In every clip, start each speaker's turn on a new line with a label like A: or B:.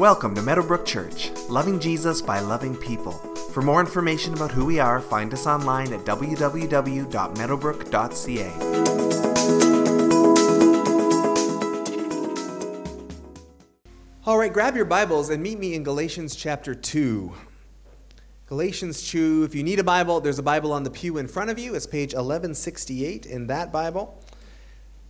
A: Welcome to Meadowbrook Church, loving Jesus by loving people. For more information about who we are, find us online at www.meadowbrook.ca. All right, grab your Bibles and meet me in Galatians chapter 2. Galatians 2, if you need a Bible, there's a Bible on the pew in front of you. It's page 1168 in that Bible.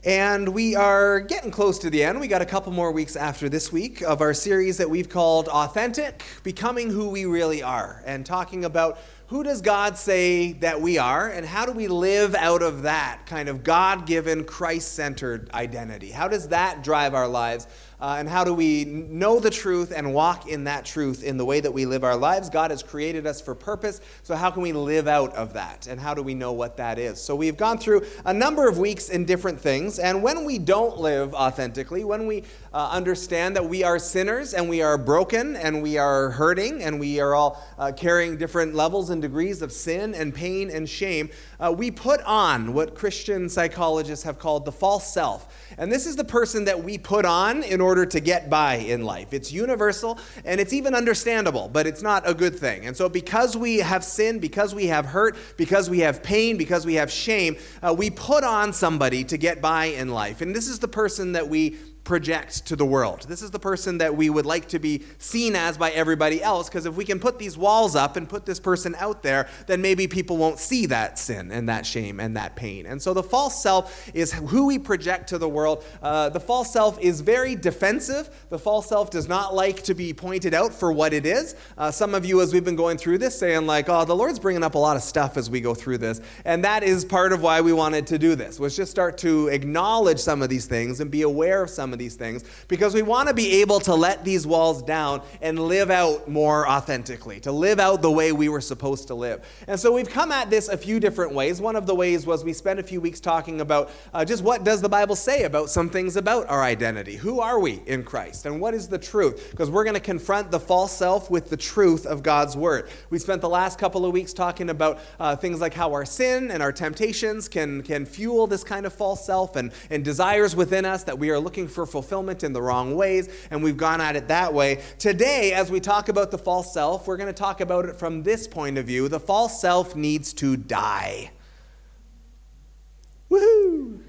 A: And we are getting close to the end. We got a couple more weeks after this week of our series that we've called Authentic, Becoming Who We Really Are, and talking about who does God say that we are, and how do we live out of that kind of God given, Christ centered identity? How does that drive our lives? Uh, and how do we know the truth and walk in that truth in the way that we live our lives? God has created us for purpose, so how can we live out of that? And how do we know what that is? So we've gone through a number of weeks in different things, and when we don't live authentically, when we uh, understand that we are sinners and we are broken and we are hurting and we are all uh, carrying different levels and degrees of sin and pain and shame, uh, we put on what Christian psychologists have called the false self. And this is the person that we put on in order to get by in life. It's universal and it's even understandable, but it's not a good thing. And so, because we have sin, because we have hurt, because we have pain, because we have shame, uh, we put on somebody to get by in life. And this is the person that we project to the world. This is the person that we would like to be seen as by everybody else, because if we can put these walls up and put this person out there, then maybe people won't see that sin and that shame and that pain. And so the false self is who we project to the world. Uh, the false self is very defensive. The false self does not like to be pointed out for what it is. Uh, some of you, as we've been going through this, saying, like, oh, the Lord's bringing up a lot of stuff as we go through this. And that is part of why we wanted to do this, was just start to acknowledge some of these things and be aware of some of these things because we want to be able to let these walls down and live out more authentically, to live out the way we were supposed to live. And so we've come at this a few different ways. One of the ways was we spent a few weeks talking about uh, just what does the Bible say about some things about our identity? Who are we in Christ? And what is the truth? Because we're going to confront the false self with the truth of God's word. We spent the last couple of weeks talking about uh, things like how our sin and our temptations can, can fuel this kind of false self and, and desires within us that we are looking for for fulfillment in the wrong ways, and we've gone at it that way. Today, as we talk about the false self, we're going to talk about it from this point of view. The false self needs to die. Woohoo!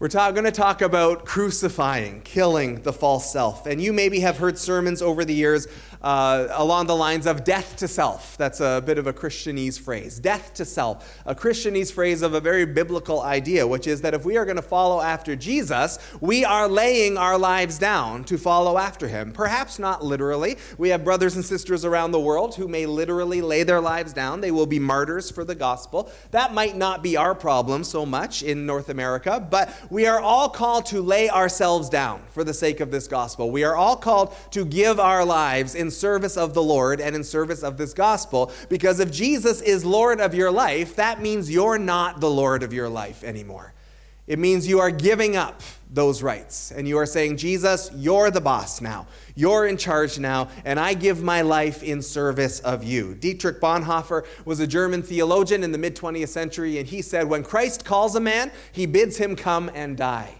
A: We're ta- going to talk about crucifying, killing the false self. And you maybe have heard sermons over the years uh, along the lines of death to self. That's a bit of a Christianese phrase. Death to self. A Christianese phrase of a very biblical idea, which is that if we are going to follow after Jesus, we are laying our lives down to follow after him. Perhaps not literally. We have brothers and sisters around the world who may literally lay their lives down. They will be martyrs for the gospel. That might not be our problem so much in North America, but we are all called to lay ourselves down for the sake of this gospel. We are all called to give our lives in service of the Lord and in service of this gospel. Because if Jesus is Lord of your life, that means you're not the Lord of your life anymore. It means you are giving up those rights and you are saying, Jesus, you're the boss now. You're in charge now, and I give my life in service of you. Dietrich Bonhoeffer was a German theologian in the mid 20th century, and he said, When Christ calls a man, he bids him come and die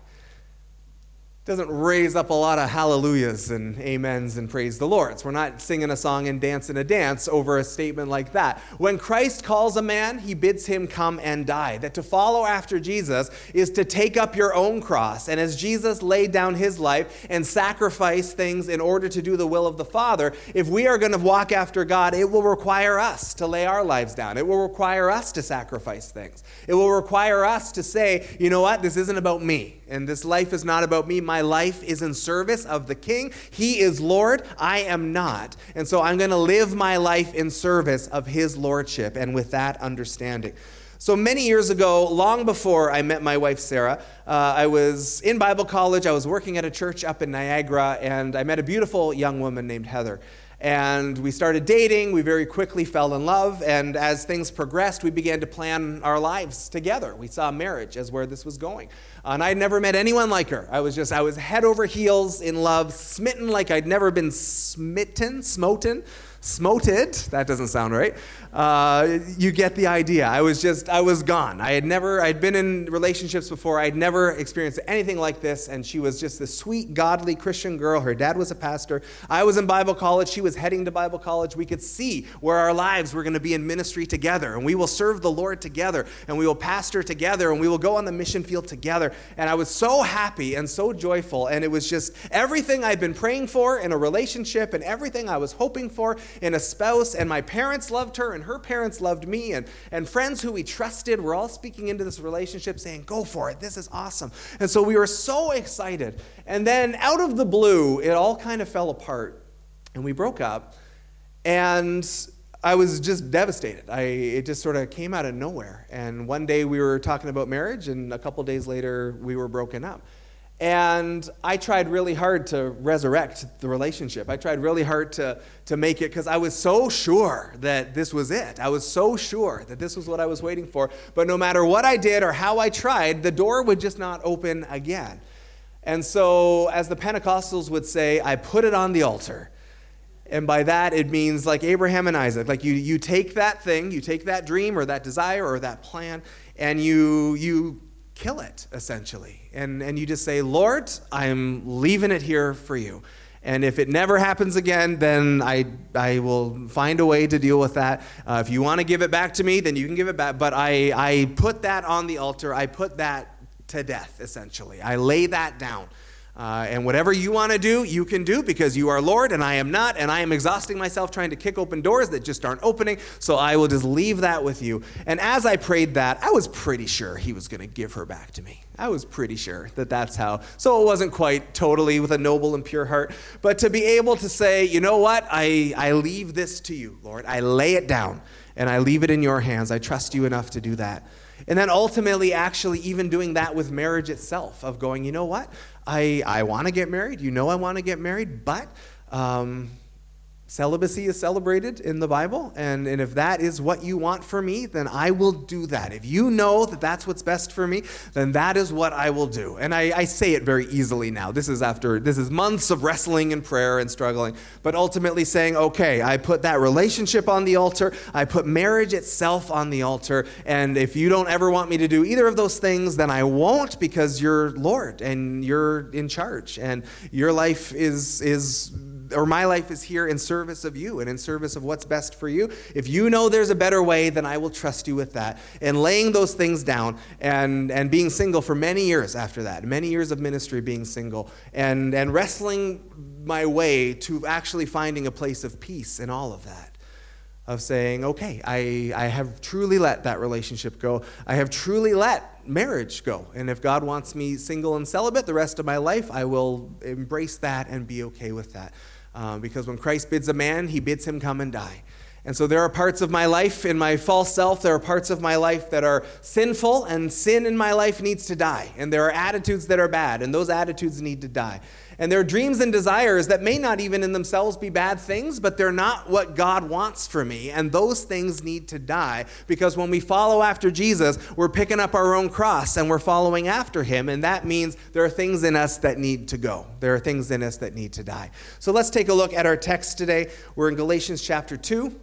A: doesn't raise up a lot of hallelujahs and amens and praise the Lords. We're not singing a song and dancing a dance over a statement like that. When Christ calls a man, he bids him come and die. That to follow after Jesus is to take up your own cross. And as Jesus laid down his life and sacrificed things in order to do the will of the Father, if we are going to walk after God, it will require us to lay our lives down. It will require us to sacrifice things. It will require us to say, you know what, this isn't about me and this life is not about me. My life is in service of the King. He is Lord. I am not. And so I'm going to live my life in service of His Lordship and with that understanding. So many years ago, long before I met my wife Sarah, uh, I was in Bible college. I was working at a church up in Niagara, and I met a beautiful young woman named Heather. And we started dating. We very quickly fell in love. And as things progressed, we began to plan our lives together. We saw marriage as where this was going. Uh, and I'd never met anyone like her. I was just, I was head over heels in love, smitten like I'd never been smitten, smoten smoted. That doesn't sound right. Uh, you get the idea. I was just, I was gone. I had never, I'd been in relationships before. I'd never experienced anything like this. And she was just this sweet, godly Christian girl. Her dad was a pastor. I was in Bible college. She was heading to Bible college. We could see where our lives were going to be in ministry together. And we will serve the Lord together. And we will pastor together. And we will go on the mission field together. And I was so happy and so joyful. And it was just everything I'd been praying for in a relationship and everything I was hoping for in a spouse. And my parents loved her and her parents loved me, and, and friends who we trusted were all speaking into this relationship saying, Go for it, this is awesome. And so we were so excited. And then out of the blue, it all kind of fell apart, and we broke up. And I was just devastated. I, it just sort of came out of nowhere. And one day we were talking about marriage, and a couple days later we were broken up. And I tried really hard to resurrect the relationship. I tried really hard to, to make it because I was so sure that this was it. I was so sure that this was what I was waiting for. But no matter what I did or how I tried, the door would just not open again. And so, as the Pentecostals would say, I put it on the altar. And by that, it means like Abraham and Isaac. Like you, you take that thing, you take that dream or that desire or that plan, and you, you kill it, essentially. And, and you just say, Lord, I'm leaving it here for you. And if it never happens again, then I, I will find a way to deal with that. Uh, if you want to give it back to me, then you can give it back. But I, I put that on the altar. I put that to death, essentially. I lay that down. Uh, and whatever you want to do, you can do because you are Lord and I am not. And I am exhausting myself trying to kick open doors that just aren't opening. So I will just leave that with you. And as I prayed that, I was pretty sure he was going to give her back to me. I was pretty sure that that's how. So it wasn't quite totally with a noble and pure heart. But to be able to say, you know what? I, I leave this to you, Lord. I lay it down and I leave it in your hands. I trust you enough to do that. And then ultimately, actually, even doing that with marriage itself, of going, you know what? I, I want to get married. You know I want to get married, but um, Celibacy is celebrated in the Bible, and, and if that is what you want for me, then I will do that. If you know that that's what's best for me, then that is what I will do. And I, I say it very easily now. This is after, this is months of wrestling and prayer and struggling, but ultimately saying, okay, I put that relationship on the altar, I put marriage itself on the altar, and if you don't ever want me to do either of those things, then I won't because you're Lord and you're in charge, and your life is, is or my life is here in service of you and in service of what's best for you. If you know there's a better way, then I will trust you with that. And laying those things down and, and being single for many years after that, many years of ministry being single, and, and wrestling my way to actually finding a place of peace in all of that of saying, okay, I, I have truly let that relationship go. I have truly let marriage go. And if God wants me single and celibate the rest of my life, I will embrace that and be okay with that. Uh, because when Christ bids a man, he bids him come and die. And so there are parts of my life in my false self, there are parts of my life that are sinful, and sin in my life needs to die. And there are attitudes that are bad, and those attitudes need to die. And there are dreams and desires that may not even in themselves be bad things, but they're not what God wants for me. And those things need to die because when we follow after Jesus, we're picking up our own cross and we're following after him. And that means there are things in us that need to go. There are things in us that need to die. So let's take a look at our text today. We're in Galatians chapter 2.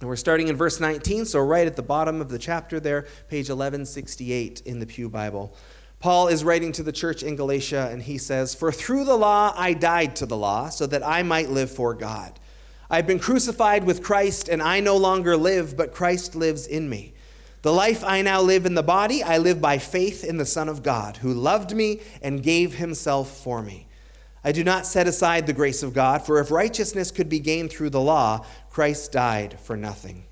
A: And we're starting in verse 19, so right at the bottom of the chapter there, page 1168 in the Pew Bible. Paul is writing to the church in Galatia, and he says, For through the law I died to the law, so that I might live for God. I've been crucified with Christ, and I no longer live, but Christ lives in me. The life I now live in the body, I live by faith in the Son of God, who loved me and gave himself for me. I do not set aside the grace of God, for if righteousness could be gained through the law, Christ died for nothing.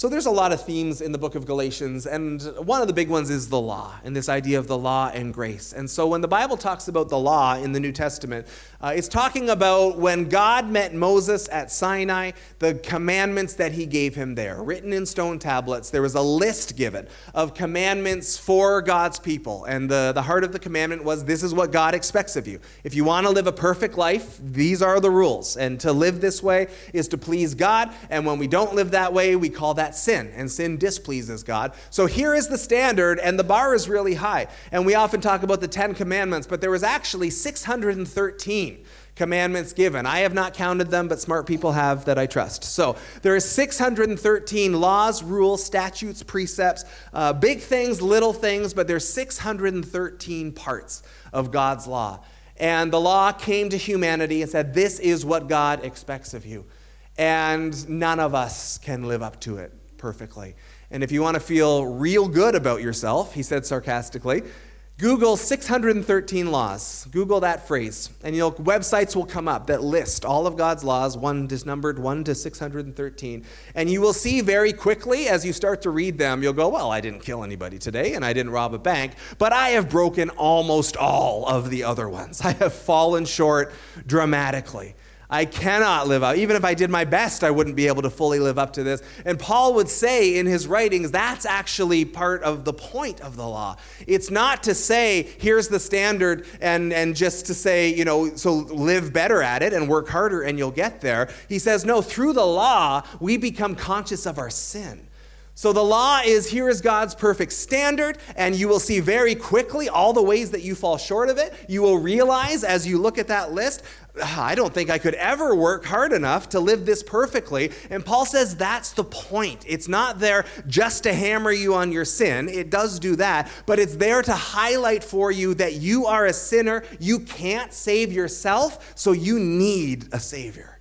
A: So there's a lot of themes in the book of Galatians, and one of the big ones is the law and this idea of the law and grace. And so when the Bible talks about the law in the New Testament, uh, it's talking about when God met Moses at Sinai, the commandments that he gave him there, written in stone tablets. There was a list given of commandments for God's people. And the, the heart of the commandment was this is what God expects of you. If you want to live a perfect life, these are the rules. And to live this way is to please God. And when we don't live that way, we call that sin, and sin displeases God. So here is the standard, and the bar is really high. And we often talk about the Ten Commandments, but there was actually 613 commandments given. I have not counted them, but smart people have that I trust. So there are 613 laws, rules, statutes, precepts, uh, big things, little things, but there's 613 parts of God's law. And the law came to humanity and said, This is what God expects of you. And none of us can live up to it perfectly. And if you want to feel real good about yourself, he said sarcastically, Google 613 laws. Google that phrase, and you know websites will come up that list all of God's laws, one is numbered 1 to 613. And you will see very quickly as you start to read them, you'll go, Well, I didn't kill anybody today, and I didn't rob a bank, but I have broken almost all of the other ones. I have fallen short dramatically. I cannot live up. Even if I did my best, I wouldn't be able to fully live up to this. And Paul would say in his writings, that's actually part of the point of the law. It's not to say, here's the standard, and, and just to say, you know, so live better at it and work harder and you'll get there. He says, no, through the law, we become conscious of our sin. So the law is here is God's perfect standard, and you will see very quickly all the ways that you fall short of it. You will realize as you look at that list, ah, I don't think I could ever work hard enough to live this perfectly. And Paul says that's the point. It's not there just to hammer you on your sin, it does do that, but it's there to highlight for you that you are a sinner. You can't save yourself, so you need a Savior.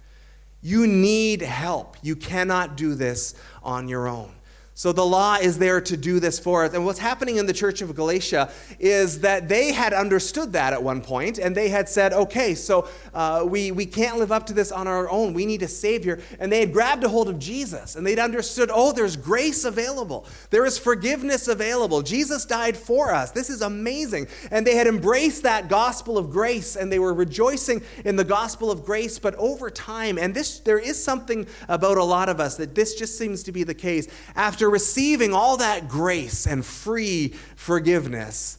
A: You need help. You cannot do this on your own. So the law is there to do this for us. And what's happening in the church of Galatia is that they had understood that at one point, and they had said, okay, so uh, we, we can't live up to this on our own. We need a Savior. And they had grabbed a hold of Jesus, and they'd understood, oh, there's grace available, there is forgiveness available. Jesus died for us. This is amazing. And they had embraced that gospel of grace, and they were rejoicing in the gospel of grace. But over time, and this there is something about a lot of us that this just seems to be the case. After receiving all that grace and free forgiveness,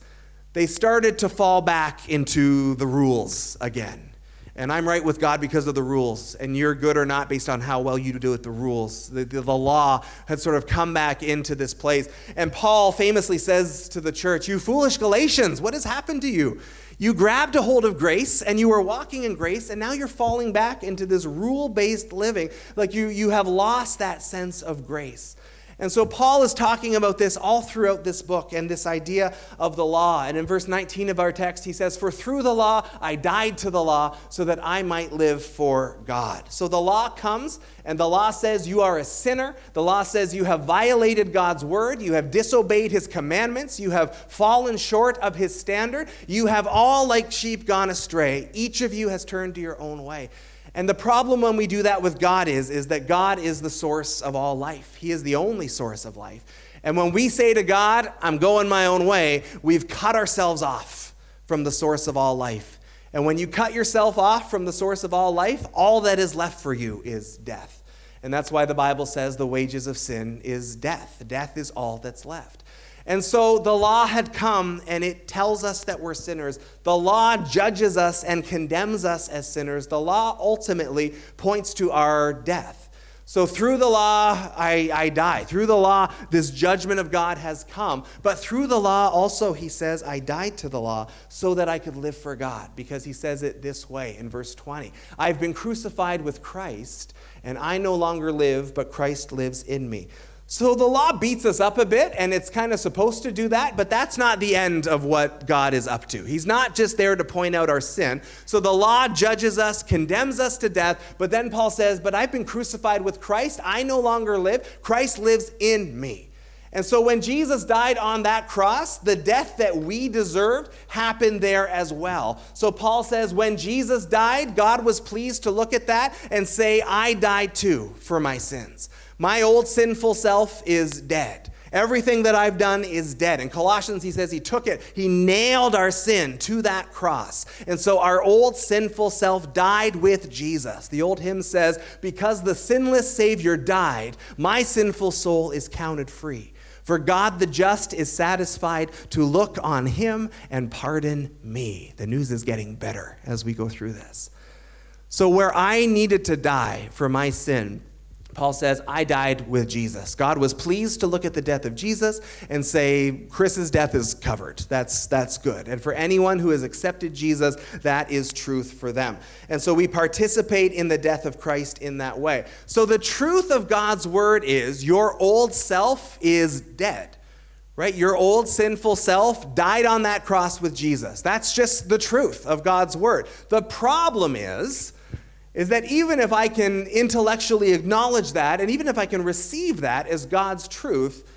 A: they started to fall back into the rules again. And I'm right with God because of the rules, and you're good or not based on how well you do with the rules. The, the, the, law had sort of come back into this place. And Paul famously says to the church, You foolish Galatians, what has happened to you? You grabbed a hold of grace and you were walking in grace, and now you're falling back into this rule based living. Like you, you have lost that sense of grace. And so Paul is talking about this all throughout this book and this idea of the law. And in verse 19 of our text, he says, For through the law I died to the law so that I might live for God. So the law comes, and the law says you are a sinner. The law says you have violated God's word, you have disobeyed his commandments, you have fallen short of his standard, you have all like sheep gone astray. Each of you has turned to your own way. And the problem when we do that with God is, is that God is the source of all life. He is the only source of life. And when we say to God, I'm going my own way, we've cut ourselves off from the source of all life. And when you cut yourself off from the source of all life, all that is left for you is death. And that's why the Bible says the wages of sin is death. Death is all that's left. And so the law had come and it tells us that we're sinners. The law judges us and condemns us as sinners. The law ultimately points to our death. So through the law, I, I die. Through the law, this judgment of God has come. But through the law, also, he says, I died to the law so that I could live for God. Because he says it this way in verse 20 I've been crucified with Christ, and I no longer live, but Christ lives in me. So the law beats us up a bit, and it's kind of supposed to do that, but that's not the end of what God is up to. He's not just there to point out our sin. So the law judges us, condemns us to death, but then Paul says, But I've been crucified with Christ. I no longer live. Christ lives in me. And so when Jesus died on that cross, the death that we deserved happened there as well. So Paul says, when Jesus died, God was pleased to look at that and say, I died too for my sins. My old sinful self is dead. Everything that I've done is dead. In Colossians, he says he took it, he nailed our sin to that cross. And so our old sinful self died with Jesus. The old hymn says, Because the sinless Savior died, my sinful soul is counted free. For God the just is satisfied to look on him and pardon me. The news is getting better as we go through this. So, where I needed to die for my sin, Paul says, I died with Jesus. God was pleased to look at the death of Jesus and say, Chris's death is covered. That's, that's good. And for anyone who has accepted Jesus, that is truth for them. And so we participate in the death of Christ in that way. So the truth of God's word is your old self is dead. Right? Your old sinful self died on that cross with Jesus. That's just the truth of God's word. The problem is, is that even if I can intellectually acknowledge that, and even if I can receive that as God's truth,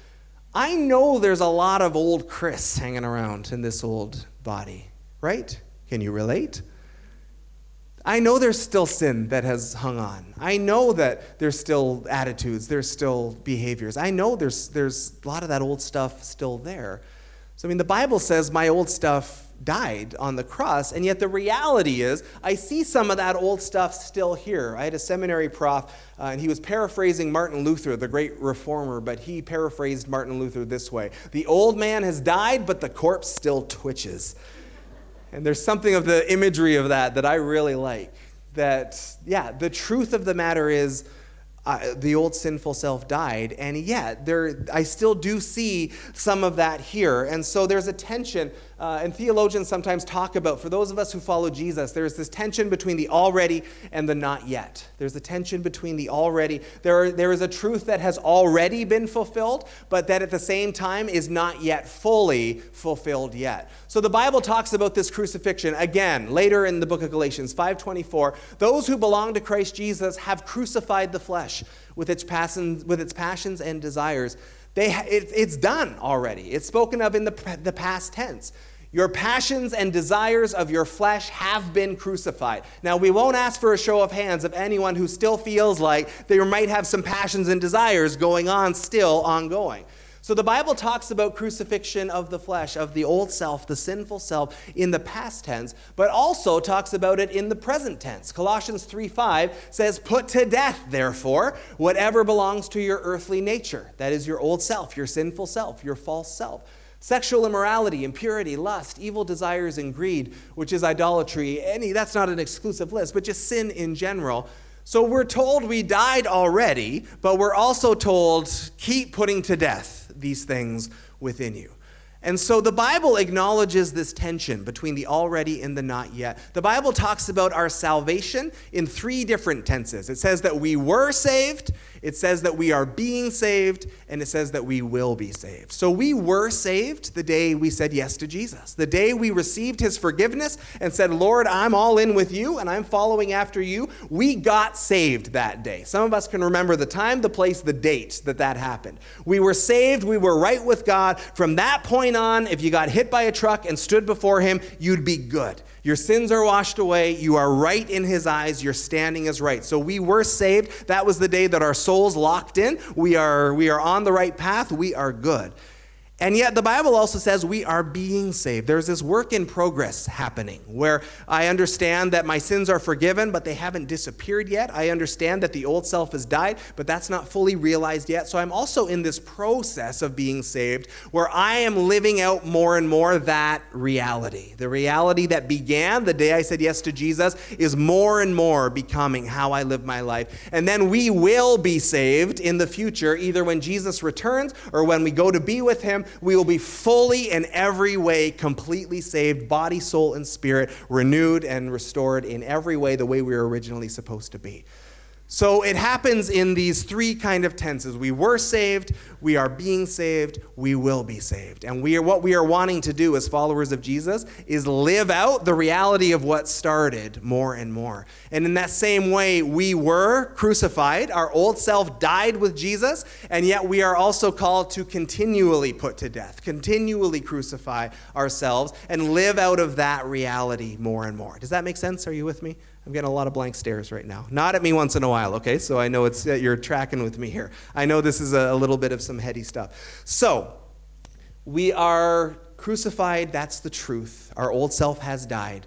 A: I know there's a lot of old Chris hanging around in this old body, right? Can you relate? I know there's still sin that has hung on. I know that there's still attitudes, there's still behaviors. I know there's, there's a lot of that old stuff still there. So, I mean, the Bible says my old stuff died on the cross. And yet the reality is, I see some of that old stuff still here. I had a seminary prof, uh, and he was paraphrasing Martin Luther, the great reformer, but he paraphrased Martin Luther this way The old man has died, but the corpse still twitches. And there's something of the imagery of that that I really like. That, yeah, the truth of the matter is, uh, the old sinful self died, and yet there, I still do see some of that here. And so there's a tension uh, and theologians sometimes talk about, for those of us who follow Jesus, there's this tension between the already and the not yet. There's a tension between the already. There, are, there is a truth that has already been fulfilled, but that at the same time is not yet fully fulfilled yet. So the Bible talks about this crucifixion again later in the book of Galatians 5:24. Those who belong to Christ Jesus have crucified the flesh with its, passions, with its passions and desires. They, it, it's done already. It's spoken of in the, the past tense. Your passions and desires of your flesh have been crucified. Now, we won't ask for a show of hands of anyone who still feels like they might have some passions and desires going on, still ongoing. So the Bible talks about crucifixion of the flesh, of the old self, the sinful self, in the past tense, but also talks about it in the present tense. Colossians 3:5 says, Put to death, therefore, whatever belongs to your earthly nature. That is your old self, your sinful self, your false self Sexual immorality, impurity, lust, evil desires, and greed, which is idolatry. Any, that's not an exclusive list, but just sin in general. So we're told we died already, but we're also told keep putting to death these things within you. And so the Bible acknowledges this tension between the already and the not yet. The Bible talks about our salvation in three different tenses. It says that we were saved, it says that we are being saved, and it says that we will be saved. So we were saved the day we said yes to Jesus, the day we received his forgiveness and said, Lord, I'm all in with you and I'm following after you. We got saved that day. Some of us can remember the time, the place, the date that that happened. We were saved, we were right with God. From that point on, if you got hit by a truck and stood before him, you'd be good. Your sins are washed away. You are right in his eyes. Your standing is right. So we were saved. That was the day that our souls locked in. We are, we are on the right path. We are good. And yet, the Bible also says we are being saved. There's this work in progress happening where I understand that my sins are forgiven, but they haven't disappeared yet. I understand that the old self has died, but that's not fully realized yet. So I'm also in this process of being saved where I am living out more and more that reality. The reality that began the day I said yes to Jesus is more and more becoming how I live my life. And then we will be saved in the future, either when Jesus returns or when we go to be with him we will be fully in every way completely saved, body, soul, and spirit, renewed and restored in every way the way we were originally supposed to be. So it happens in these three kind of tenses. We were saved, we are being saved, we will be saved. And we are what we are wanting to do as followers of Jesus is live out the reality of what started more and more. And in that same way, we were crucified, our old self died with Jesus, and yet we are also called to continually put to death, continually crucify ourselves and live out of that reality more and more. Does that make sense? Are you with me? I'm getting a lot of blank stares right now. Not at me once in a while, okay? So I know it's uh, you're tracking with me here. I know this is a, a little bit of some heady stuff. So, we are crucified, that's the truth. Our old self has died.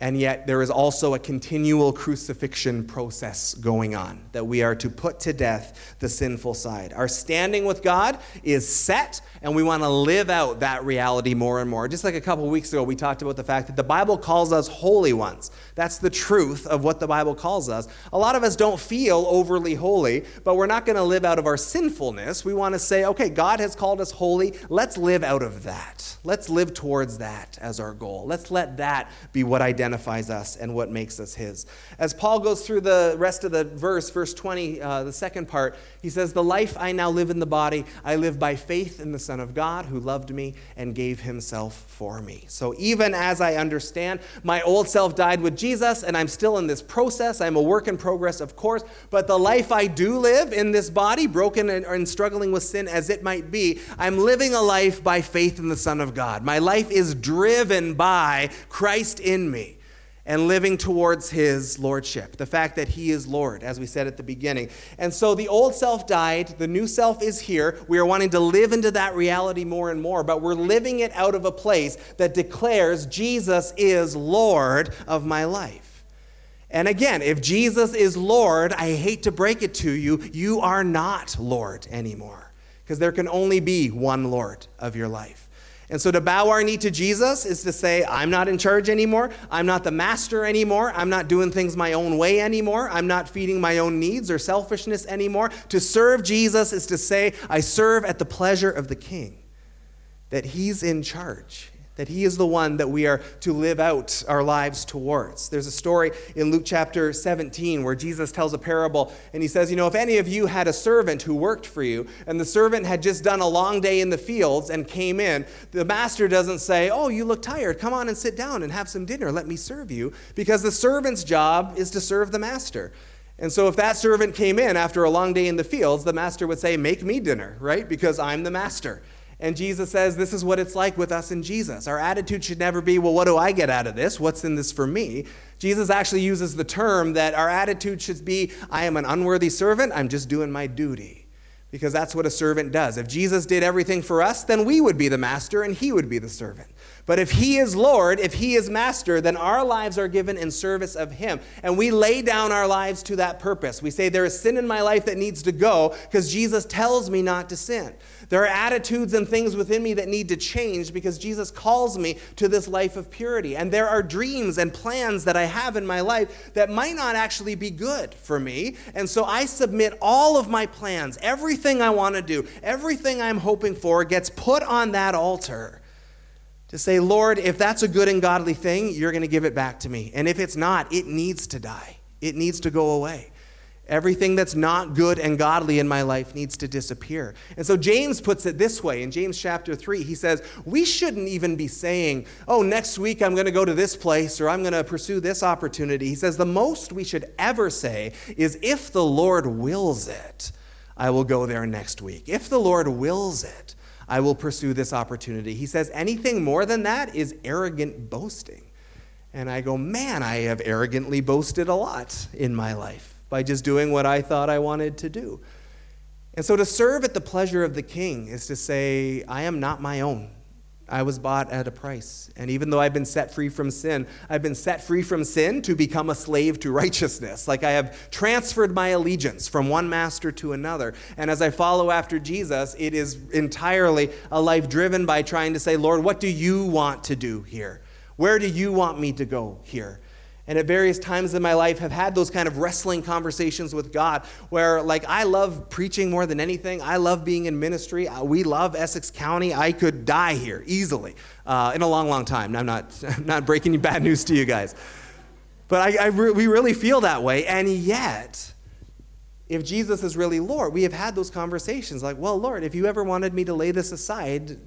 A: And yet, there is also a continual crucifixion process going on that we are to put to death the sinful side. Our standing with God is set, and we want to live out that reality more and more. Just like a couple weeks ago, we talked about the fact that the Bible calls us holy ones. That's the truth of what the Bible calls us. A lot of us don't feel overly holy, but we're not going to live out of our sinfulness. We want to say, okay, God has called us holy. Let's live out of that. Let's live towards that as our goal. Let's let that be what identifies us and what makes us His. As Paul goes through the rest of the verse, verse 20, uh, the second part, he says, The life I now live in the body, I live by faith in the Son of God who loved me and gave himself for me. So even as I understand, my old self died with Jesus, and I'm still in this process. I'm a work in progress, of course, but the life I do live in this body, broken and, and struggling with sin as it might be, I'm living a life by faith in the Son of God. My life is driven by Christ in me and living towards his lordship, the fact that he is Lord, as we said at the beginning. And so the old self died, the new self is here. We are wanting to live into that reality more and more, but we're living it out of a place that declares Jesus is Lord of my life. And again, if Jesus is Lord, I hate to break it to you, you are not Lord anymore, because there can only be one Lord of your life. And so to bow our knee to Jesus is to say, I'm not in charge anymore. I'm not the master anymore. I'm not doing things my own way anymore. I'm not feeding my own needs or selfishness anymore. To serve Jesus is to say, I serve at the pleasure of the king, that he's in charge that He is the one that we are to live out our lives towards. There's a story in Luke chapter 17 where Jesus tells a parable and He says, You know, if any of you had a servant who worked for you and the servant had just done a long day in the fields and came in, the master doesn't say, Oh, you look tired. Come on and sit down and have some dinner. Let me serve you. Because the servant's job is to serve the master. And so, if that servant came in after a long day in the fields, the master would say, Make me dinner, right? Because I'm the master. And Jesus says this is what it's like with us in Jesus. Our attitude should never be, well, what do I get out of this? What's in this for me? Jesus actually uses the term that our attitude should be, I am an unworthy servant, I'm just doing my duty. Because that's what a servant does. If Jesus did everything for us, then we would be the master and he would be the servant. But if He is Lord, if He is Master, then our lives are given in service of Him. And we lay down our lives to that purpose. We say, There is sin in my life that needs to go because Jesus tells me not to sin. There are attitudes and things within me that need to change because Jesus calls me to this life of purity. And there are dreams and plans that I have in my life that might not actually be good for me. And so I submit all of my plans, everything I want to do, everything I'm hoping for gets put on that altar to say, Lord, if that's a good and godly thing, you're going to give it back to me. And if it's not, it needs to die, it needs to go away. Everything that's not good and godly in my life needs to disappear. And so James puts it this way in James chapter 3. He says, We shouldn't even be saying, Oh, next week I'm going to go to this place or I'm going to pursue this opportunity. He says, The most we should ever say is, If the Lord wills it, I will go there next week. If the Lord wills it, I will pursue this opportunity. He says, anything more than that is arrogant boasting. And I go, man, I have arrogantly boasted a lot in my life by just doing what I thought I wanted to do. And so to serve at the pleasure of the king is to say, I am not my own. I was bought at a price. And even though I've been set free from sin, I've been set free from sin to become a slave to righteousness. Like I have transferred my allegiance from one master to another. And as I follow after Jesus, it is entirely a life driven by trying to say, Lord, what do you want to do here? Where do you want me to go here? And at various times in my life have had those kind of wrestling conversations with God where, like, I love preaching more than anything. I love being in ministry. Uh, we love Essex County. I could die here easily uh, in a long, long time. I'm not, I'm not breaking bad news to you guys. But I, I re- we really feel that way. And yet, if Jesus is really Lord, we have had those conversations like, well, Lord, if you ever wanted me to lay this aside,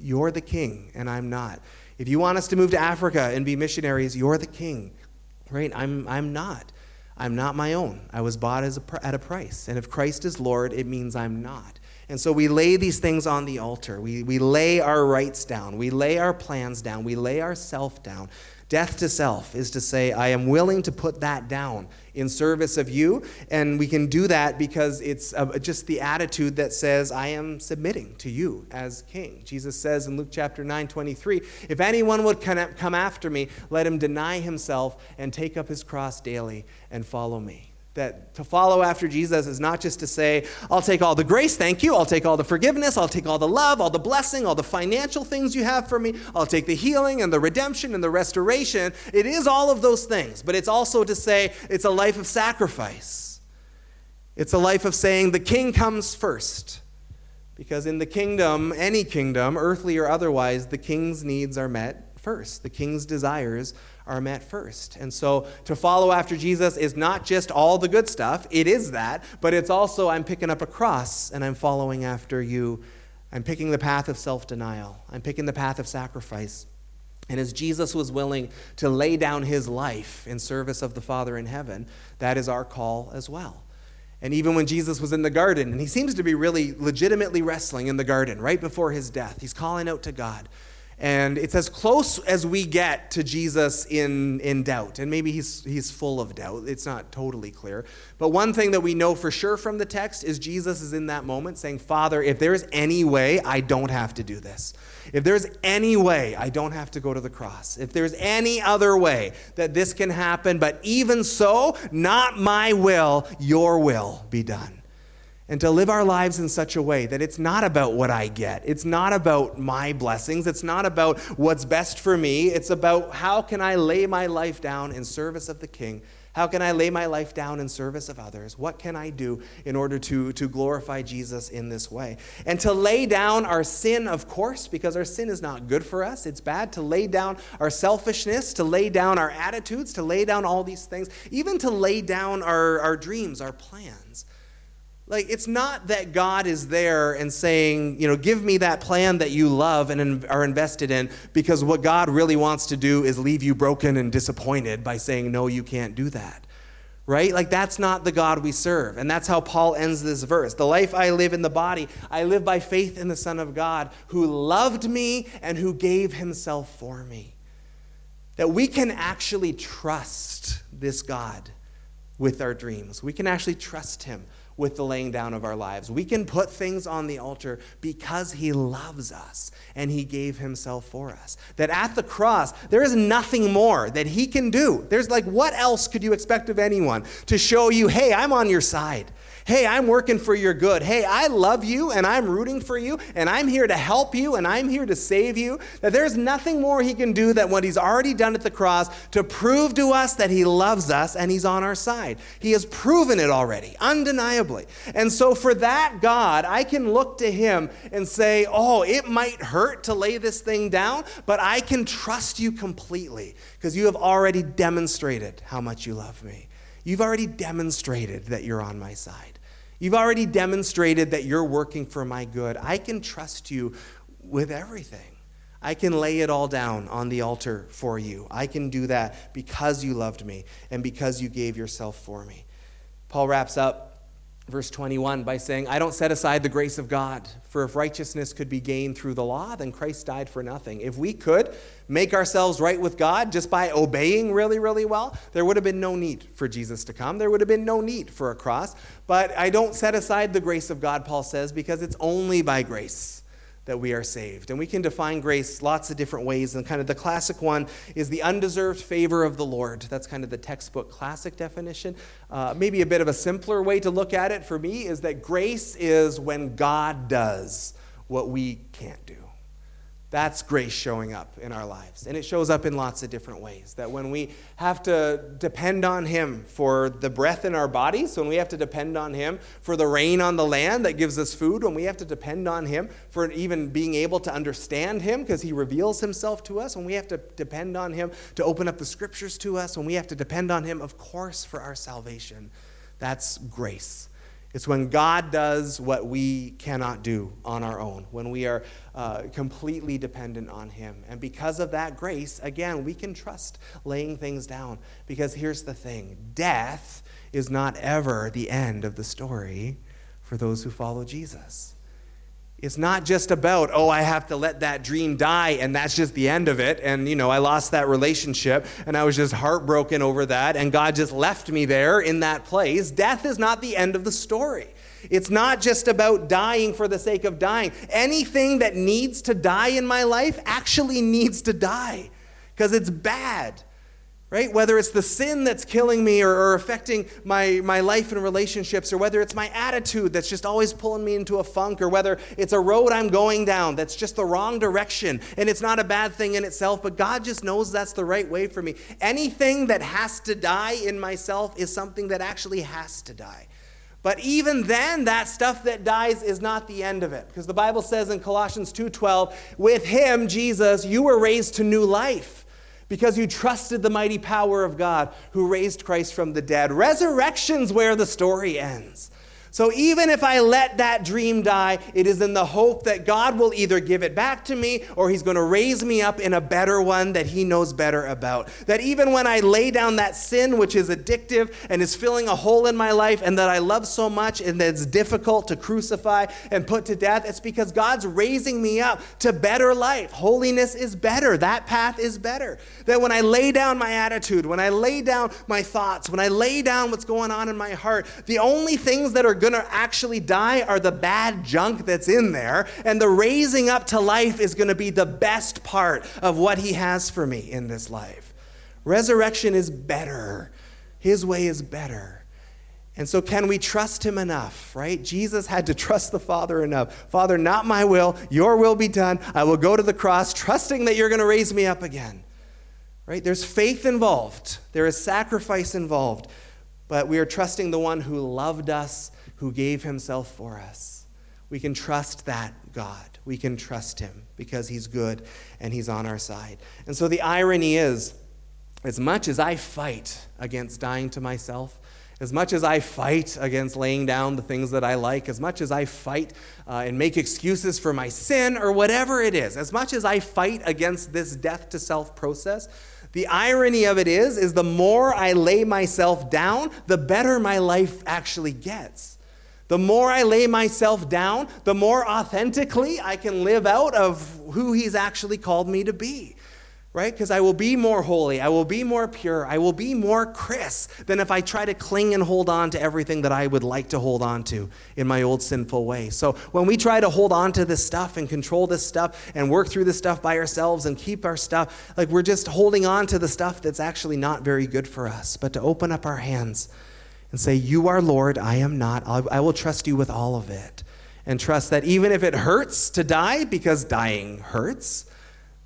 A: you're the king and I'm not. If you want us to move to Africa and be missionaries, you're the king right? I'm, I'm not. I'm not my own. I was bought as a, at a price. And if Christ is Lord, it means I'm not. And so we lay these things on the altar. We, we lay our rights down. We lay our plans down. We lay ourself down Death to self is to say, I am willing to put that down in service of you. And we can do that because it's uh, just the attitude that says, I am submitting to you as king. Jesus says in Luke chapter 9, 23, if anyone would come after me, let him deny himself and take up his cross daily and follow me. That to follow after Jesus is not just to say, I'll take all the grace, thank you. I'll take all the forgiveness. I'll take all the love, all the blessing, all the financial things you have for me. I'll take the healing and the redemption and the restoration. It is all of those things, but it's also to say it's a life of sacrifice. It's a life of saying the king comes first. Because in the kingdom, any kingdom, earthly or otherwise, the king's needs are met first. The king's desires are met first. And so to follow after Jesus is not just all the good stuff, it is that, but it's also I'm picking up a cross and I'm following after you. I'm picking the path of self denial, I'm picking the path of sacrifice. And as Jesus was willing to lay down his life in service of the Father in heaven, that is our call as well. And even when Jesus was in the garden, and he seems to be really legitimately wrestling in the garden right before his death, he's calling out to God. And it's as close as we get to Jesus in, in doubt. And maybe he's, he's full of doubt. It's not totally clear. But one thing that we know for sure from the text is Jesus is in that moment saying, Father, if there's any way, I don't have to do this. If there's any way, I don't have to go to the cross. If there's any other way that this can happen, but even so, not my will, your will be done and to live our lives in such a way that it's not about what I get. It's not about my blessings. It's not about what's best for me. It's about how can I lay my life down in service of the King? How can I lay my life down in service of others? What can I do in order to, to glorify Jesus in this way? And to lay down our sin, of course, because our sin is not good for us. It's bad to lay down our selfishness, to lay down our attitudes, to lay down all these things, even to lay down our, our dreams, our plans. Like, it's not that God is there and saying, you know, give me that plan that you love and are invested in, because what God really wants to do is leave you broken and disappointed by saying, no, you can't do that. Right? Like, that's not the God we serve. And that's how Paul ends this verse. The life I live in the body, I live by faith in the Son of God, who loved me and who gave himself for me. That we can actually trust this God with our dreams. We can actually trust him with the laying down of our lives. We can put things on the altar because He loves us and He gave Himself for us. That at the cross, there is nothing more that He can do. There's like, what else could you expect of anyone to show you, hey, I'm on your side? Hey, I'm working for your good. Hey, I love you and I'm rooting for you and I'm here to help you and I'm here to save you. That there's nothing more he can do than what he's already done at the cross to prove to us that he loves us and he's on our side. He has proven it already, undeniably. And so for that God, I can look to him and say, oh, it might hurt to lay this thing down, but I can trust you completely because you have already demonstrated how much you love me. You've already demonstrated that you're on my side. You've already demonstrated that you're working for my good. I can trust you with everything. I can lay it all down on the altar for you. I can do that because you loved me and because you gave yourself for me. Paul wraps up verse 21 by saying, I don't set aside the grace of God, for if righteousness could be gained through the law, then Christ died for nothing. If we could make ourselves right with God just by obeying really, really well, there would have been no need for Jesus to come. There would have been no need for a cross. But I don't set aside the grace of God, Paul says, because it's only by grace that we are saved. And we can define grace lots of different ways. And kind of the classic one is the undeserved favor of the Lord. That's kind of the textbook classic definition. Uh, maybe a bit of a simpler way to look at it for me is that grace is when God does what we can't do. That's grace showing up in our lives. And it shows up in lots of different ways. That when we have to depend on Him for the breath in our bodies, when we have to depend on Him for the rain on the land that gives us food, when we have to depend on Him for even being able to understand Him because He reveals Himself to us, when we have to depend on Him to open up the scriptures to us, when we have to depend on Him, of course, for our salvation, that's grace. It's when God does what we cannot do on our own, when we are uh, completely dependent on Him. And because of that grace, again, we can trust laying things down. Because here's the thing death is not ever the end of the story for those who follow Jesus It's not just about, oh, I have to let that dream die and that's just the end of it. And, you know, I lost that relationship and I was just heartbroken over that and God just left me there in that place. Death is not the end of the story. It's not just about dying for the sake of dying. Anything that needs to die in my life actually needs to die because it's bad right? Whether it's the sin that's killing me or, or, affecting my, my life and relationships, or whether it's my attitude that's just always pulling me into a funk, or whether it's a road I'm going down that's just the wrong direction. And it's not a bad thing in itself, but God just knows that's the right way for me. Anything that has to die in myself is something that actually has to die. But even then, that stuff that dies is not the end of it. Because the Bible says in Colossians 2:12, with him, Jesus, you were raised to new life because you trusted the mighty power of God who raised Christ from the dead. Resurrection's where the story ends. So even if I let that dream die, it is in the hope that God will either give it back to me or He's going to raise me up in a better one that He knows better about. That even when I lay down that sin, which is addictive and is filling a hole in my life and that I love so much and that it's difficult to crucify and put to death, it's because God's raising me up to better life. Holiness is better. That path is better. That when I lay down my attitude, when I lay down my thoughts, when I lay down what's going on in my heart, the only things that are going to actually die are the bad junk that's in there, and the raising up to life is going to be the best part of what He has for me in this life. Resurrection is better, His way is better. And so, can we trust him enough, right? Jesus had to trust the Father enough. Father, not my will, your will be done. I will go to the cross, trusting that you're going to raise me up again, right? There's faith involved, there is sacrifice involved, but we are trusting the one who loved us who gave himself for us. We can trust that God. We can trust him because he's good and he's on our side. And so the irony is, as much as I fight against dying to myself, as much as I fight against laying down the things that I like, as much as I fight uh, and make excuses for my sin or whatever it is, as much as I fight against this death to self process, the irony of it is is the more I lay myself down, the better my life actually gets. The more I lay myself down, the more authentically I can live out of who He's actually called me to be. Right? Because I will be more holy. I will be more pure. I will be more Christ than if I try to cling and hold on to everything that I would like to hold on to in my old sinful way. So when we try to hold on to this stuff and control this stuff and work through this stuff by ourselves and keep our stuff, like we're just holding on to the stuff that's actually not very good for us. But to open up our hands and say, You are Lord, I am not. I will trust you with all of it. And trust that even if it hurts to die, because dying hurts,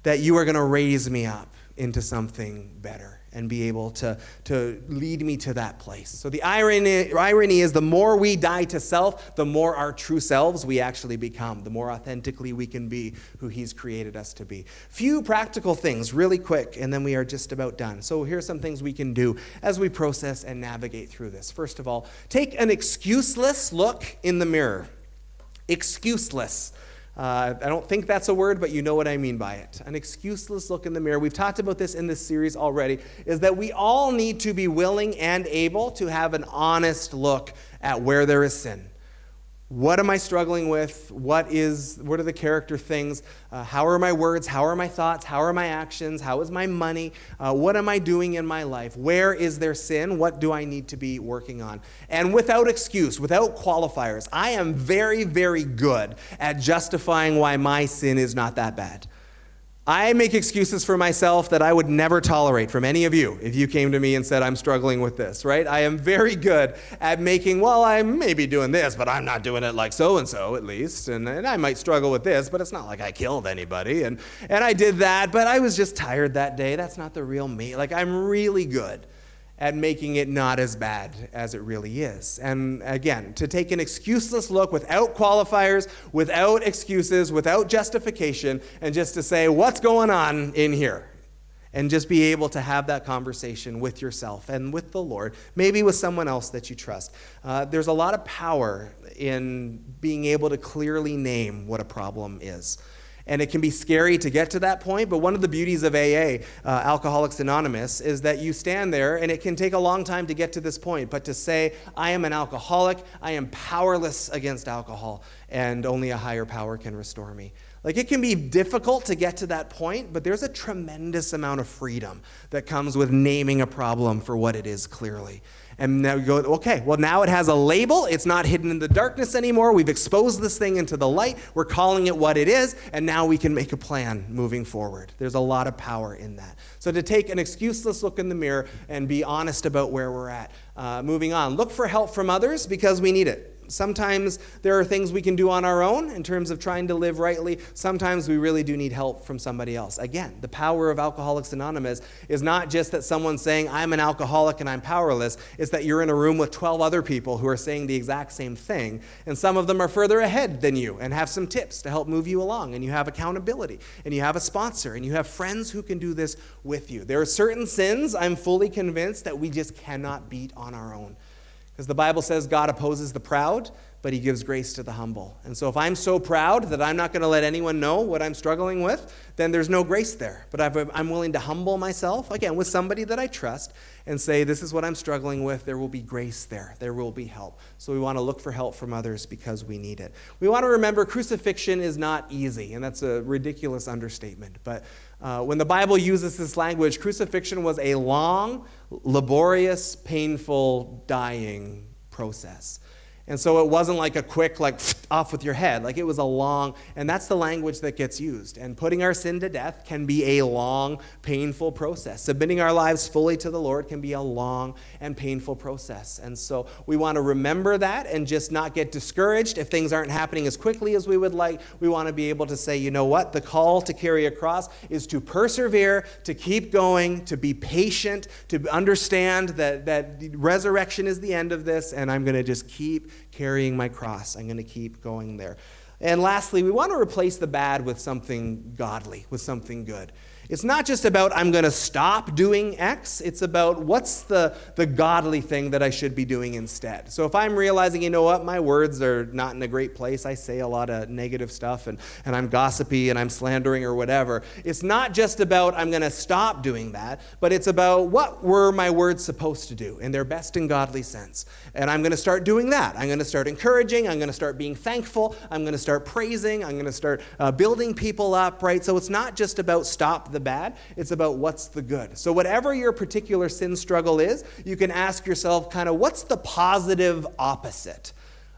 A: that you are going to raise me up into something better and be able to, to lead me to that place. So the irony, irony is the more we die to self, the more our true selves we actually become, the more authentically we can be who He's created us to be. Few practical things, really quick, and then we are just about done. So here's some things we can do as we process and navigate through this. First of all, take an excuseless look in the mirror. Excuseless. Uh, I don't think that's a word, but you know what I mean by it. An excuseless look in the mirror. We've talked about this in this series already, is that we all need to be willing and able to have an honest look at where there is sin. What am I struggling with? What is what are the character things? Uh, how are my words? How are my thoughts? How are my actions? How is my money? Uh, what am I doing in my life? Where is there sin? What do I need to be working on? And without excuse, without qualifiers, I am very, very good at justifying why my sin is not that bad. I make excuses for myself that I would never tolerate from any of you if you came to me and said, I'm struggling with this, right? I am very good at making, well, I may be doing this, but I'm not doing it like so and so at least. And, and I might struggle with this, but it's not like I killed anybody. And, and I did that, but I was just tired that day. That's not the real me. Like, I'm really good at making it not as bad as it really is. And again, to take an excuseless look without qualifiers, without excuses, without justification, and just to say, what's going on in here? And just be able to have that conversation with yourself and with the Lord, maybe with someone else that you trust. Uh, there's a lot of power in being able to clearly name what a problem is. And it can be scary to get to that point, but one of the beauties of AA, uh, Alcoholics Anonymous, is that you stand there and it can take a long time to get to this point. But to say, I am an alcoholic, I am powerless against alcohol, and only a higher power can restore me. Like it can be difficult to get to that point, but there's a tremendous amount of freedom that comes with naming a problem for what it is clearly. And now you go, okay, well, now it has a label. It's not hidden in the darkness anymore. We've exposed this thing into the light. We're calling it what it is. And now we can make a plan moving forward. There's a lot of power in that. So to take an excuseless look in the mirror and be honest about where we're at. Uh, moving on, look for help from others because we need it. Sometimes there are things we can do on our own in terms of trying to live rightly. Sometimes we really do need help from somebody else. Again, the power of Alcoholics Anonymous is not just that someone's saying, I'm an alcoholic and I'm powerless. It's that you're in a room with 12 other people who are saying the exact same thing. And some of them are further ahead than you and have some tips to help move you along. And you have accountability and you have a sponsor and you have friends who can do this with you. There are certain sins I'm fully convinced that we just cannot beat on our own. Because the Bible says God opposes the proud, but he gives grace to the humble. And so if I'm so proud that I'm not going to let anyone know what I'm struggling with, then there's no grace there. But I'm willing to humble myself, again, with somebody that I trust, and say, This is what I'm struggling with, there will be grace there. There will be help. So we want to look for help from others because we need it. We want to remember crucifixion is not easy, and that's a ridiculous understatement. But uh, when the Bible uses this language, crucifixion was a long, laborious, painful dying process. And so it wasn't like a quick, like, off with your head. Like it was a long, and that's the language that gets used. And putting our sin to death can be a long, painful process. Submitting our lives fully to the Lord can be a long and painful process. And so we want to remember that and just not get discouraged if things aren't happening as quickly as we would like. We want to be able to say, you know what? The call to carry a cross is to persevere, to keep going, to be patient, to understand that, that resurrection is the end of this, and I'm going to just keep carrying my cross. I'm going to keep going there. And lastly, we want to replace the bad with something godly, with something good. It's not just about I'm going to stop doing X, it's about what's the, the godly thing that I should be doing instead. So if I'm realizing, you know what, my words are not in a great place, I say a lot of negative stuff and, and I'm gossipy and I'm slandering or whatever, it's not just about I'm going to stop doing that, but it's about what were my words supposed to do in their best and godly sense. And I'm going to start doing that. I'm going to start encouraging, I'm going to start being thankful, I'm going to start praising, I'm going to start uh, building people up, right? So it's not just about stop the bad, it's about what's the good. So, whatever your particular sin struggle is, you can ask yourself, kind of, what's the positive opposite?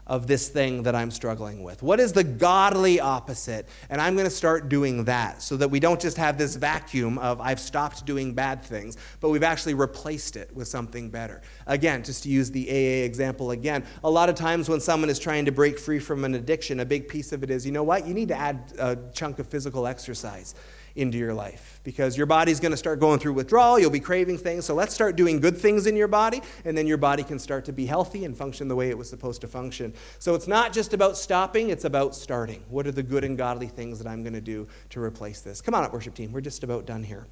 A: of this thing that I'm struggling with? What is the godly opposite? And I'm going to start doing that so that we don't just have this vacuum of I've stopped doing bad things, but we've actually replaced it with something better. Again, just to use the AA example again, a lot of times when someone is trying to break free from an addiction, a big piece of it is you know what? You need to add a chunk of physical exercise into your life because your body's going to start going through withdrawal. You'll be craving things. So let's start doing good things in your body, and then your body can start to be healthy and function the way it was supposed to function. So it's not just about stopping, it's about starting. What are the good and godly things that I'm going to do to replace this? Come on up, worship team. We're just about done here.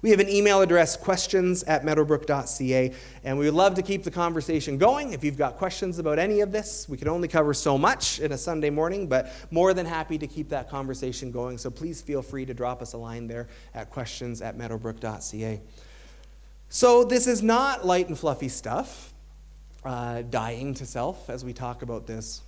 A: We have an email address, questions at meadowbrook.ca, and we would love to keep the conversation going. If you've got questions about any of this, we can only cover so much in a Sunday morning, but more than happy to keep that conversation going. So please feel free to drop us a line there at questions at meadowbrook.ca. So this is not light and fluffy stuff, uh, dying to self as we talk about this.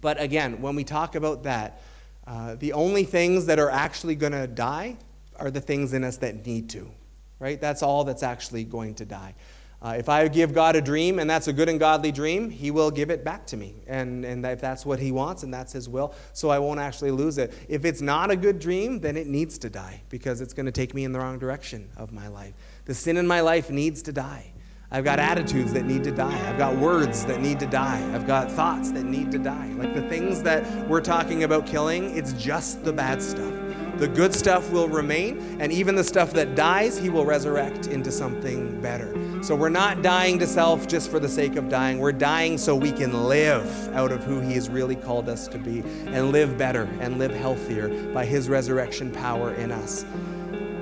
A: But again, when we talk about that, uh, the only things that are actually going to die are the things in us that need to, right? That's all that's actually going to die. Uh, if I give God a dream and that's a good and godly dream, He will give it back to me. And, and if that's what He wants and that's His will, so I won't actually lose it. If it's not a good dream, then it needs to die because it's going to take me in the wrong direction of my life. The sin in my life needs to die. I've got attitudes that need to die. I've got words that need to die. I've got thoughts that need to die. Like the things that we're talking about killing, it's just the bad stuff. The good stuff will remain, and even the stuff that dies, He will resurrect into something better. So we're not dying to self just for the sake of dying. We're dying so we can live out of who He has really called us to be and live better and live healthier by His resurrection power in us.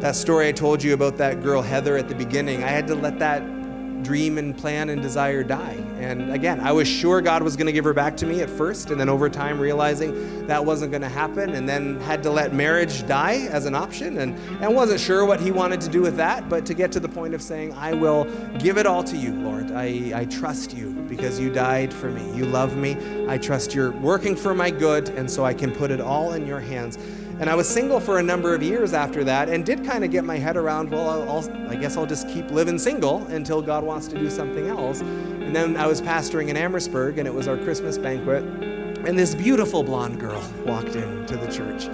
A: That story I told you about that girl Heather at the beginning, I had to let that dream and plan and desire die. And again, I was sure God was going to give her back to me at first, and then over time realizing that wasn't going to happen, and then had to let marriage die as an option, and, and wasn't sure what He wanted to do with that, but to get to the point of saying, I will give it all to you, Lord. I, I trust you because you died for me. You love me. I trust you're working for my good, and so I can put it all in your hands. And I was single for a number of years after that and did kind of get my head around, well, I'll, I'll, i guess I'll just keep living single until God wants to do something else. And then I was pastoring in Amherstburg and it was our Christmas banquet. And this beautiful blonde girl walked into the church.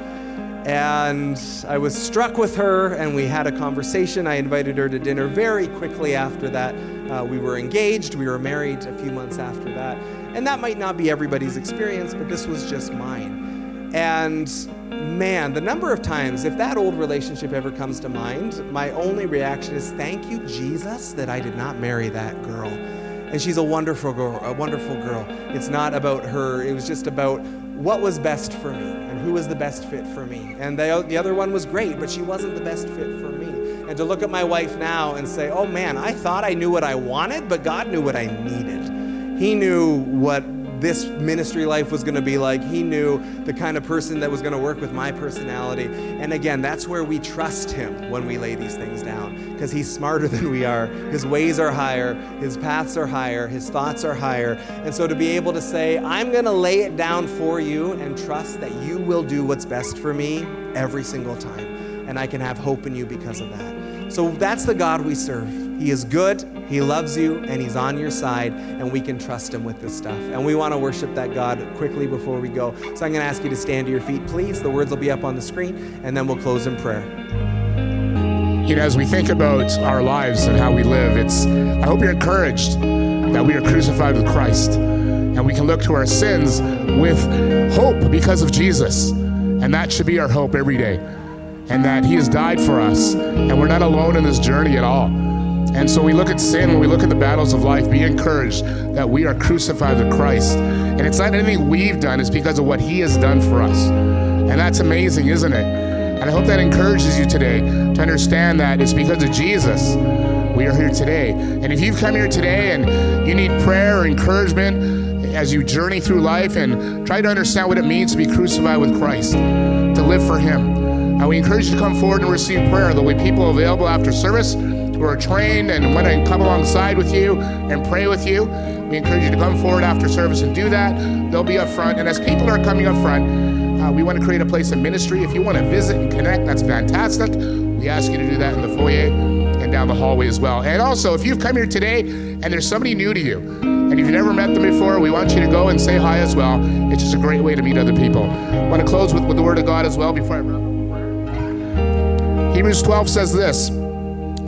A: And I was struck with her, and we had a conversation. I invited her to dinner very quickly after that. Uh, we were engaged, we were married a few months after that. And that might not be everybody's experience, but this was just mine. And man, the number of times, if that old relationship ever comes to mind, my only reaction is, thank you, Jesus, that I did not marry that girl. And she's a wonderful girl, a wonderful girl. It's not about her, it was just about what was best for me and who was the best fit for me. And the, the other one was great, but she wasn't the best fit for me. And to look at my wife now and say, oh man, I thought I knew what I wanted, but God knew what I needed. He knew what this ministry life was going to be like. He knew the kind of person that was going to work with my personality. And again, that's where we trust Him when we lay these things down because He's smarter than we are. His ways are higher, His paths are higher, His thoughts are higher. And so to be able to say, I'm going to lay it down for you and trust that you will do what's best for me every single time. And I can have hope in you because of that. So that's the God we serve. He is good, He loves you, and He's on your side, and we can trust Him with this stuff. And we want to worship that God quickly before we go. So I'm going to ask you to stand to your feet, please. The words will be up on the screen, and then we'll close in prayer.
B: You know, as we think about our lives and how we live, it's I hope you're encouraged that we are crucified with Christ and we can look to our sins with hope because of Jesus. And that should be our hope every day. And that He has died for us, and we're not alone in this journey at all. And so we look at sin, when we look at the battles of life, be encouraged that we are crucified with Christ. And it's not anything we've done, it's because of what He has done for us. And that's amazing, isn't it? And I hope that encourages you today to understand that it's because of Jesus we are here today. And if you've come here today and you need prayer or encouragement as you journey through life and try to understand what it means to be crucified with Christ, to live for Him, and we encourage you to come forward and receive prayer. There'll be people available after service who are trained and want to come alongside with you and pray with you. We encourage you to come forward after service and do that. They'll be up front. And as people are coming up front, uh, we want to create a place of ministry. If you want to visit and connect, that's fantastic. We ask you to do that in the foyer and down the hallway as well. And also, if you've come here today and there's somebody new to you, and you've never met them before, we want you to go and say hi as well. It's just a great way to meet other people. I want to close with, with the Word of God as well before I wrap up. Hebrews 12 says this.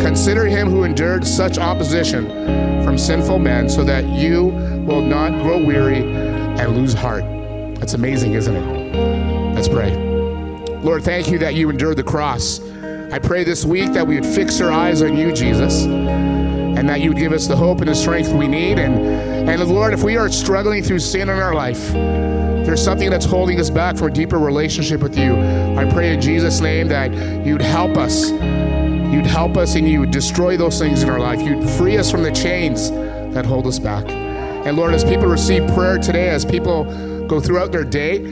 B: Consider him who endured such opposition from sinful men so that you will not grow weary and lose heart. That's amazing, isn't it? Let's pray. Lord, thank you that you endured the cross. I pray this week that we would fix our eyes on you, Jesus, and that you would give us the hope and the strength we need. And, and Lord, if we are struggling through sin in our life, there's something that's holding us back from a deeper relationship with you. I pray in Jesus' name that you'd help us You'd help us and you would destroy those things in our life. You'd free us from the chains that hold us back. And Lord, as people receive prayer today, as people go throughout their day,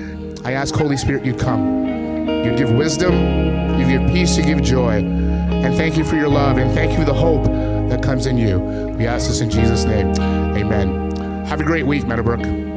B: I ask, Holy Spirit, you'd come. You give wisdom, you give peace, you give joy. And thank you for your love, and thank you for the hope that comes in you. We ask this in Jesus' name. Amen. Have a great week, Meadowbrook.